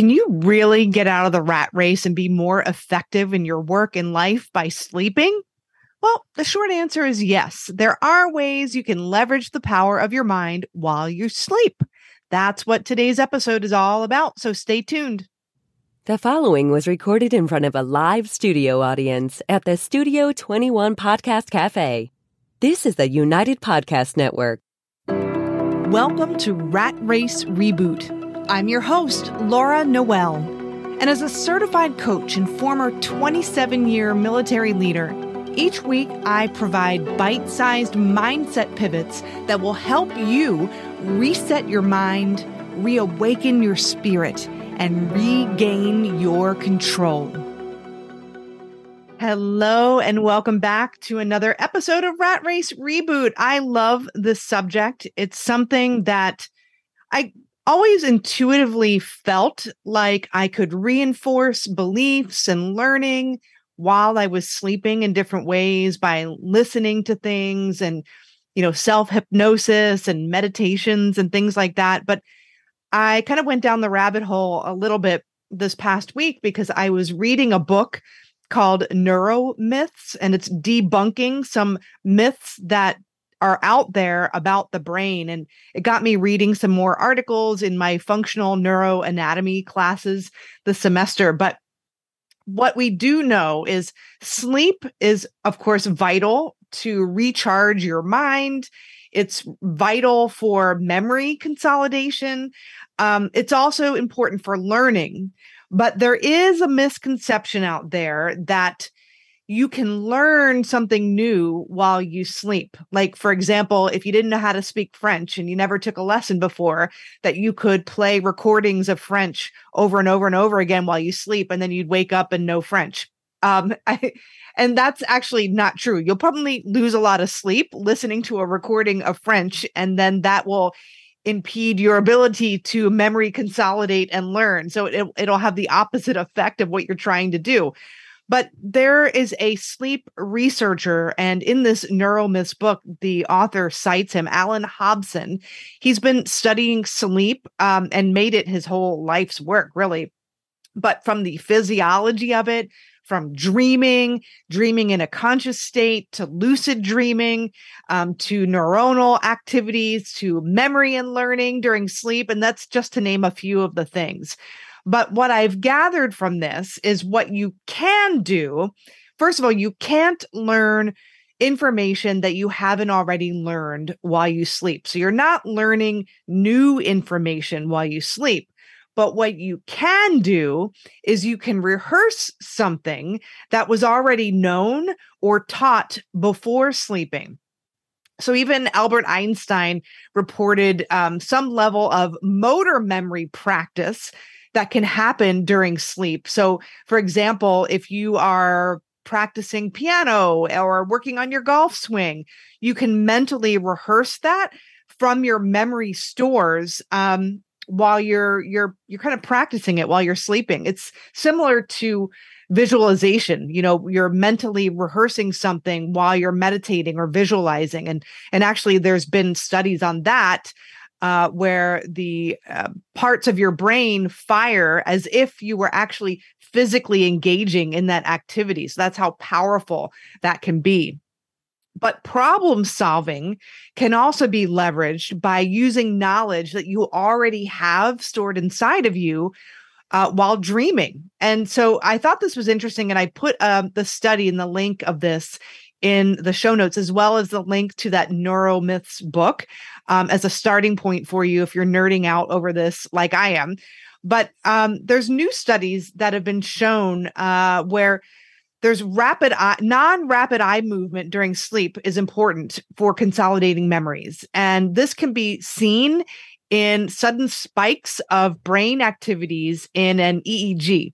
Can you really get out of the rat race and be more effective in your work and life by sleeping? Well, the short answer is yes. There are ways you can leverage the power of your mind while you sleep. That's what today's episode is all about. So stay tuned. The following was recorded in front of a live studio audience at the Studio 21 Podcast Cafe. This is the United Podcast Network. Welcome to Rat Race Reboot. I'm your host, Laura Noel. And as a certified coach and former 27 year military leader, each week I provide bite sized mindset pivots that will help you reset your mind, reawaken your spirit, and regain your control. Hello, and welcome back to another episode of Rat Race Reboot. I love this subject. It's something that I always intuitively felt like I could reinforce beliefs and learning while I was sleeping in different ways by listening to things and, you know, self hypnosis and meditations and things like that. But I kind of went down the rabbit hole a little bit this past week because I was reading a book called Neuromyths and it's debunking some myths that are out there about the brain. And it got me reading some more articles in my functional neuroanatomy classes this semester. But what we do know is sleep is, of course, vital to recharge your mind. It's vital for memory consolidation. Um, it's also important for learning. But there is a misconception out there that you can learn something new while you sleep. Like, for example, if you didn't know how to speak French and you never took a lesson before, that you could play recordings of French over and over and over again while you sleep, and then you'd wake up and know French. Um, I, and that's actually not true. You'll probably lose a lot of sleep listening to a recording of French, and then that will impede your ability to memory consolidate and learn. So it, it'll have the opposite effect of what you're trying to do. But there is a sleep researcher, and in this Neuromyths book, the author cites him, Allan Hobson. He's been studying sleep um, and made it his whole life's work, really. But from the physiology of it, from dreaming, dreaming in a conscious state, to lucid dreaming, um, to neuronal activities, to memory and learning during sleep. And that's just to name a few of the things. But what I've gathered from this is what you can do. First of all, you can't learn information that you haven't already learned while you sleep. So you're not learning new information while you sleep. But what you can do is you can rehearse something that was already known or taught before sleeping. So even Albert Einstein reported um, some level of motor memory practice that can happen during sleep. So, for example, if you are practicing piano or working on your golf swing, you can mentally rehearse that from your memory stores um, while you're you're you're kind of practicing it while you're sleeping. It's similar to visualization you know you're mentally rehearsing something while you're meditating or visualizing and and actually there's been studies on that uh, where the uh, parts of your brain fire as if you were actually physically engaging in that activity. So that's how powerful that can be. But problem solving can also be leveraged by using knowledge that you already have stored inside of you uh, while dreaming. And so I thought this was interesting. And I put um, the study and the link of this in the show notes, as well as the link to that Neuromyths book um, as a starting point for you if you're nerding out over this like I am. But um, there's new studies that have been shown uh, where there's rapid eye, non-rapid eye movement during sleep is important for consolidating memories, and this can be seen in sudden spikes of brain activities in an EEG.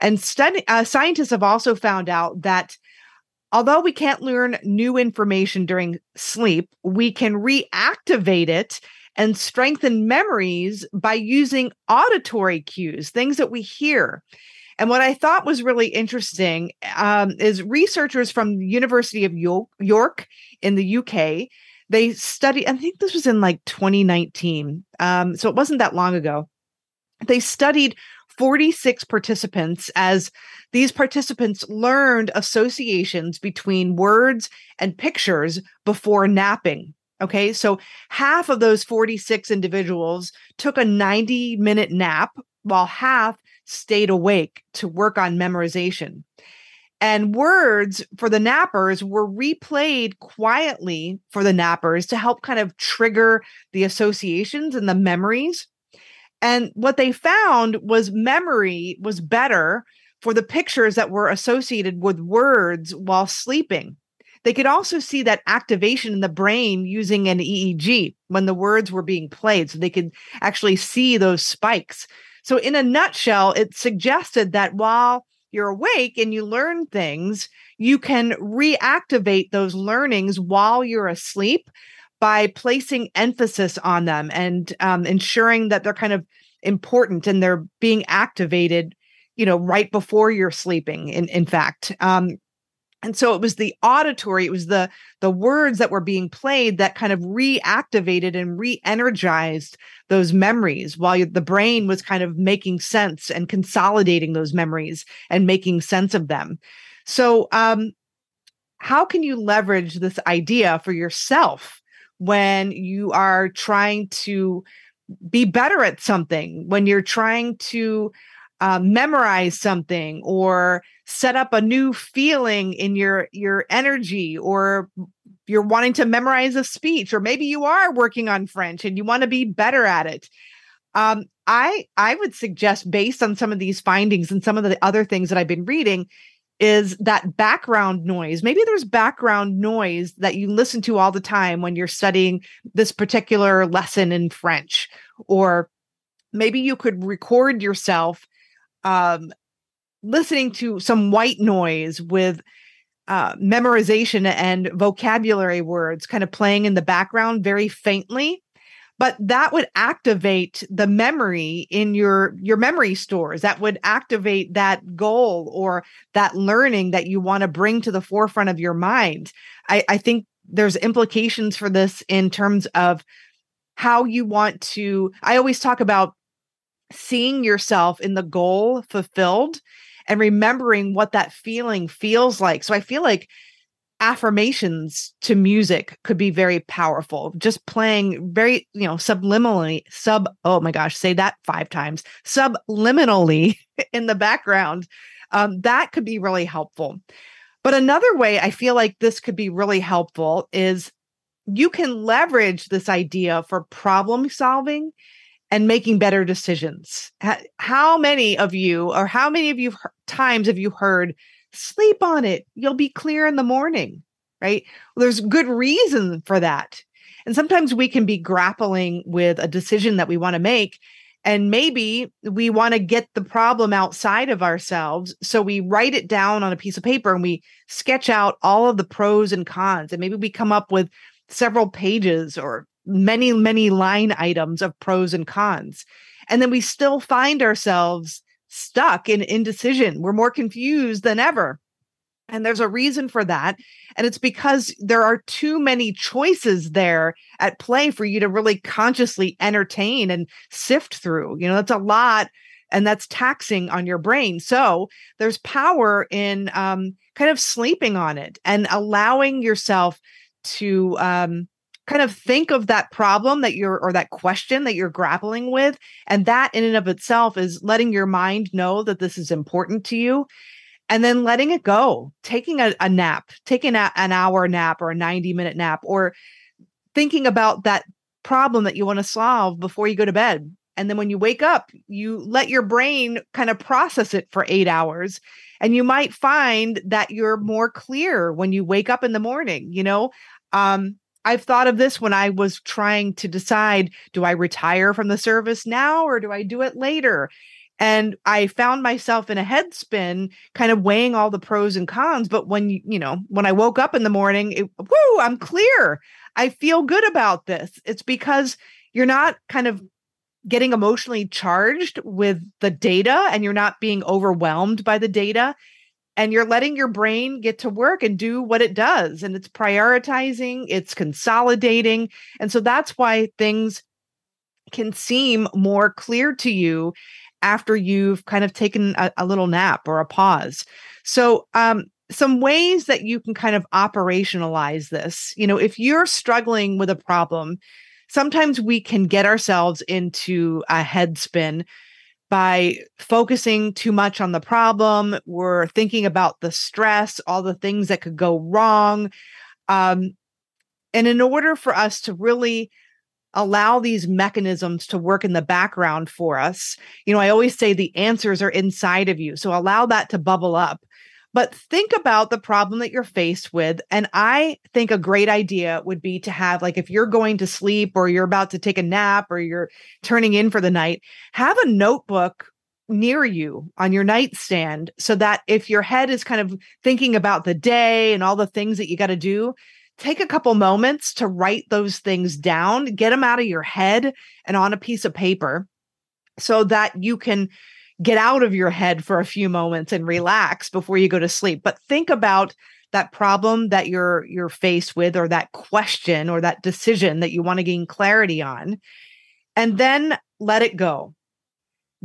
And study, uh, scientists have also found out that although we can't learn new information during sleep, we can reactivate it and strengthen memories by using auditory cues, things that we hear. And what I thought was really interesting um, is researchers from the University of York in the UK. They studied, I think this was in like 2019. Um, so it wasn't that long ago. They studied 46 participants as these participants learned associations between words and pictures before napping. Okay, so half of those 46 individuals took a 90 minute nap while half stayed awake to work on memorization. And words for the nappers were replayed quietly for the nappers to help kind of trigger the associations and the memories. And what they found was memory was better for the pictures that were associated with words while sleeping. They could also see that activation in the brain using an EEG when the words were being played. So they could actually see those spikes. So, in a nutshell, it suggested that while you're awake and you learn things, you can reactivate those learnings while you're asleep by placing emphasis on them and um, ensuring that they're kind of important and they're being activated you know right before you're sleeping in in fact. Um and so it was the auditory it was the the words that were being played that kind of reactivated and re-energized those memories while the brain was kind of making sense and consolidating those memories and making sense of them. So um how can you leverage this idea for yourself when you are trying to be better at something when you're trying to uh, memorize something or set up a new feeling in your your energy or you're wanting to memorize a speech or maybe you are working on french and you want to be better at it. Um, i i would suggest based on some of these findings and some of the other things that i've been reading is that background noise. Maybe there's background noise that you listen to all the time when you're studying this particular lesson in french. Or maybe you could record yourself um, listening to some white noise with uh, memorization and vocabulary words kind of playing in the background very faintly but that would activate the memory in your your memory stores that would activate that goal or that learning that you want to bring to the forefront of your mind I, I think there's implications for this in terms of how you want to i always talk about seeing yourself in the goal fulfilled and remembering what that feeling feels like. So I feel like affirmations to music could be very powerful. Just playing very, you know, subliminally, sub, oh my gosh, say that five times, subliminally in the background. Um, that could be really helpful. But another way I feel like this could be really helpful is you can leverage this idea for problem solving and making better decisions. How many of you, or how many of you times have you heard, sleep on it? You'll be clear in the morning, right? Well, there's good reason for that. And sometimes we can be grappling with a decision that we want to make. And maybe we want to get the problem outside of ourselves. So we write it down on a piece of paper and we sketch out all of the pros and cons. And maybe we come up with several pages or many, many line items of pros and cons. And then we still find ourselves stuck in indecision. We're more confused than ever. And there's a reason for that. And it's because there are too many choices there at play for you to really consciously entertain and sift through. You know, that's a lot and that's taxing on your brain. So there's power in um, kind of sleeping on it and allowing yourself to um, kind of think of that problem that you're or that question that you're grappling with and that in and of itself is letting your mind know that this is important to you and then letting it go taking a, a nap taking a, an hour nap or a 90 minute nap or thinking about that problem that you want to solve before you go to bed and then when you wake up you let your brain kind of process it for 8 hours and you might find that you're more clear when you wake up in the morning you know? Um I've thought of this when I was trying to decide do I retire from the service now or do I do it later? And I found myself in a head spin, kind of weighing all the pros and cons. But when you, know, when I woke up in the morning, it, whoo, I'm clear. I feel good about this. It's because you're not kind of getting emotionally charged with the data and you're not being overwhelmed by the data and you're letting your brain get to work and do what it does and it's prioritizing it's consolidating and so that's why things can seem more clear to you after you've kind of taken a, a little nap or a pause. So, um, some ways that you can kind of operationalize this. You know, if you're struggling with a problem, sometimes we can get ourselves into a head spin by focusing too much on the problem. We're thinking about the stress, all the things that could go wrong. Um, and in order for us to really allow these mechanisms to work in the background for us, you know, I always say the answers are inside of you. So allow that to bubble up. But think about the problem that you're faced with. And I think a great idea would be to have, like, if you're going to sleep or you're about to take a nap or you're turning in for the night, have a notebook near you on your nightstand so that if your head is kind of thinking about the day and all the things that you got to do, take a couple moments to write those things down, get them out of your head and on a piece of paper so that you can get out of your head for a few moments and relax before you go to sleep. But think about that problem that you're you're faced with or that question or that decision that you want to gain clarity on and then let it go.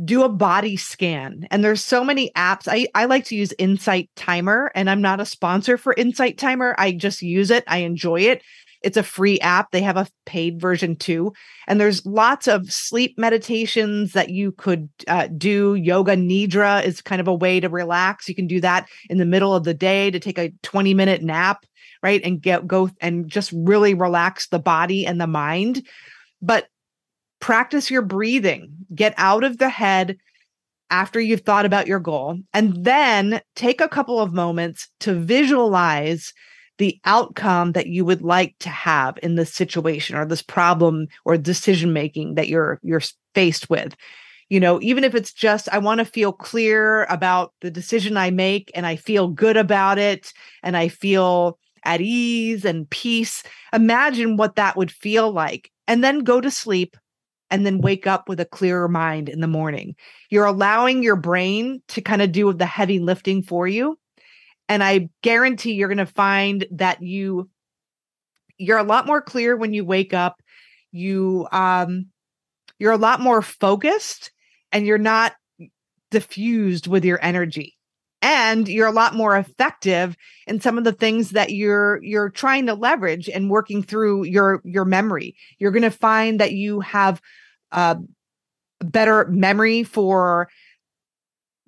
Do a body scan. And there's so many apps. I i like to use insight timer and i'm not a sponsor for insight timer. I just use it. I enjoy it it's a free app. They have a paid version too. And there's lots of sleep meditations that you could uh, do. Yoga Nidra is kind of a way to relax. You can do that in the middle of the day to take a 20 minute nap, right? And get go and just really relax the body and the mind. But practice your breathing, get out of the head after you've thought about your goal, and then take a couple of moments to visualize the outcome that you would like to have in this situation or this problem or decision making that you're you're faced with. You know even if it's just i want to feel clear about the decision i make and i feel good about it and i feel at ease and peace imagine what that would feel like. And then go to sleep and then wake up with a clearer mind in the morning. You're allowing your brain to kind of do the heavy lifting for you and i guarantee you're going to find that you you're a lot more clear when you wake up. You um you're a lot more focused and you're not diffused with your energy. And you're a lot more effective in some of the things that you're you're trying to leverage and working through your your memory. You're going to find that you have uh better memory for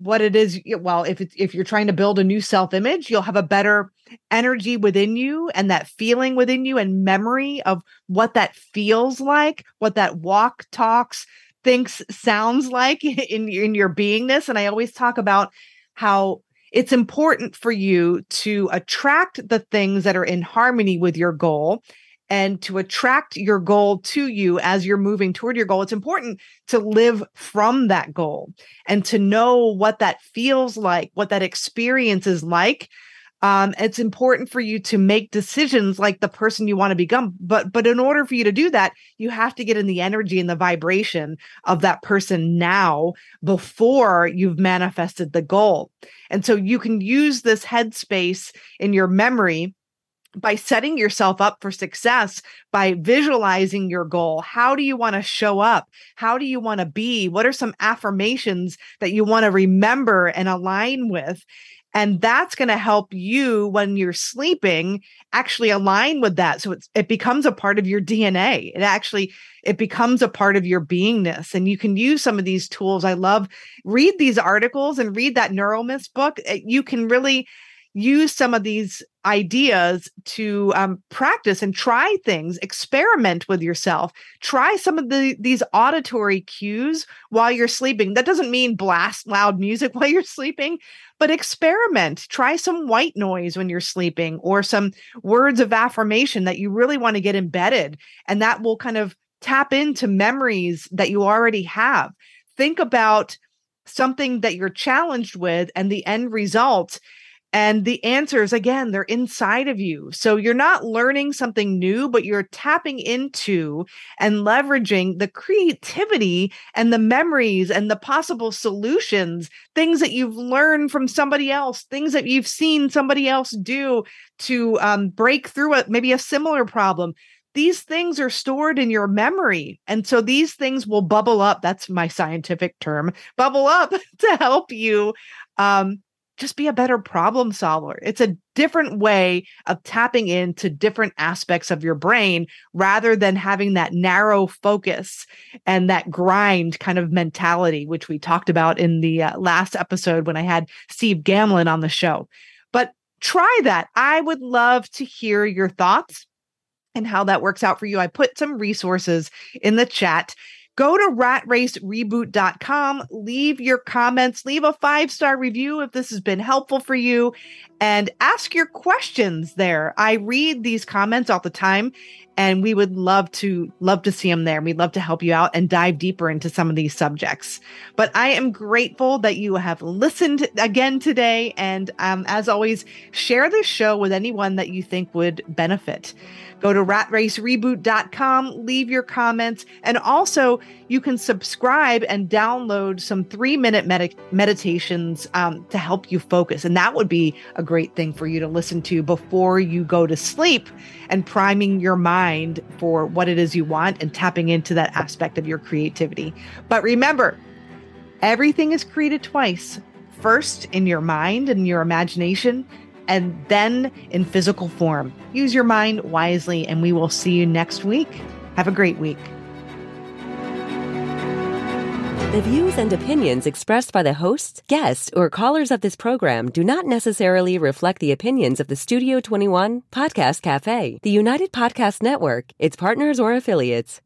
what it is well if it's if you're trying to build a new self image you'll have a better energy within you and that feeling within you and memory of what that feels like what that walk talks thinks sounds like in in your beingness. And i always talk about how it's important for you to attract the things that are in harmony with your goal and to attract your goal to you as you're moving toward your goal, it's important to live from that goal and to know what that feels like, what that experience is like. Um, it's important for you to make decisions like the person you want to become. But but in order for you to do that, you have to get in the energy and the vibration of that person now before you've manifested the goal. And so you can use this headspace in your memory by setting yourself up for success by visualizing your goal. How do you want to show up? How do you want to be? What are some affirmations that you want to remember and align with? And that's going to help you when you're sleeping actually align with that. So it's, it becomes a part of your dna it actually it becomes a part of your beingness. And you can use some of these tools. I love read these articles and read that neuromyths book. Eh, you can really use some of these ideas to um, practice and try things experiment with yourself try some of the these auditory cues while you're sleeping. That doesn't mean blast loud music while you're sleeping but experiment. Try some white noise when you're sleeping or some words of affirmation that you really want to get embedded and that will kind of tap into memories that you already have. Think about something that you're challenged with and the end result and the answers, again, they're inside of you. So you're not learning something new, but you're tapping into and leveraging the creativity and the memories and the possible solutions, things that you've learned from somebody else, things that you've seen somebody else do to um, break through a, maybe a similar problem. these things are stored in your memory. And so these things will bubble up. That's my scientific term bubble up to help you um, just be a better problem solver. It's a different way of tapping into different aspects of your brain rather than having that narrow focus and that grind kind of mentality, which we talked about in the uh, last episode when I had Steve Gamlin on the show. But try that. I would love to hear your thoughts and how that works out for you. I put some resources in the chat. Go to ratracereboot.com, leave your comments, leave a five star review if this has been helpful for you, and ask your questions there. I read these comments all the time and we would love to love to see them there. We'd love to help you out and dive deeper into some of these subjects. But I am grateful that you have listened again today, and um, as always, share this show with anyone that you think would benefit. Go to ratracereboot.com, leave your comments, and also you can subscribe and download some three minute med- meditations um, to help you focus. And that would be a great thing for you to listen to before you go to sleep and priming your mind for what it is you want and tapping into that aspect of your creativity. But remember, everything is created twice first in your mind and your imagination and then in physical form. Use your mind wisely, and we will see you next week. Have a great week. The views and opinions expressed by the hosts, guests, or callers of this program do not necessarily reflect the opinions of the Studio 21 Podcast Cafe, the United Podcast Network, its partners, or affiliates.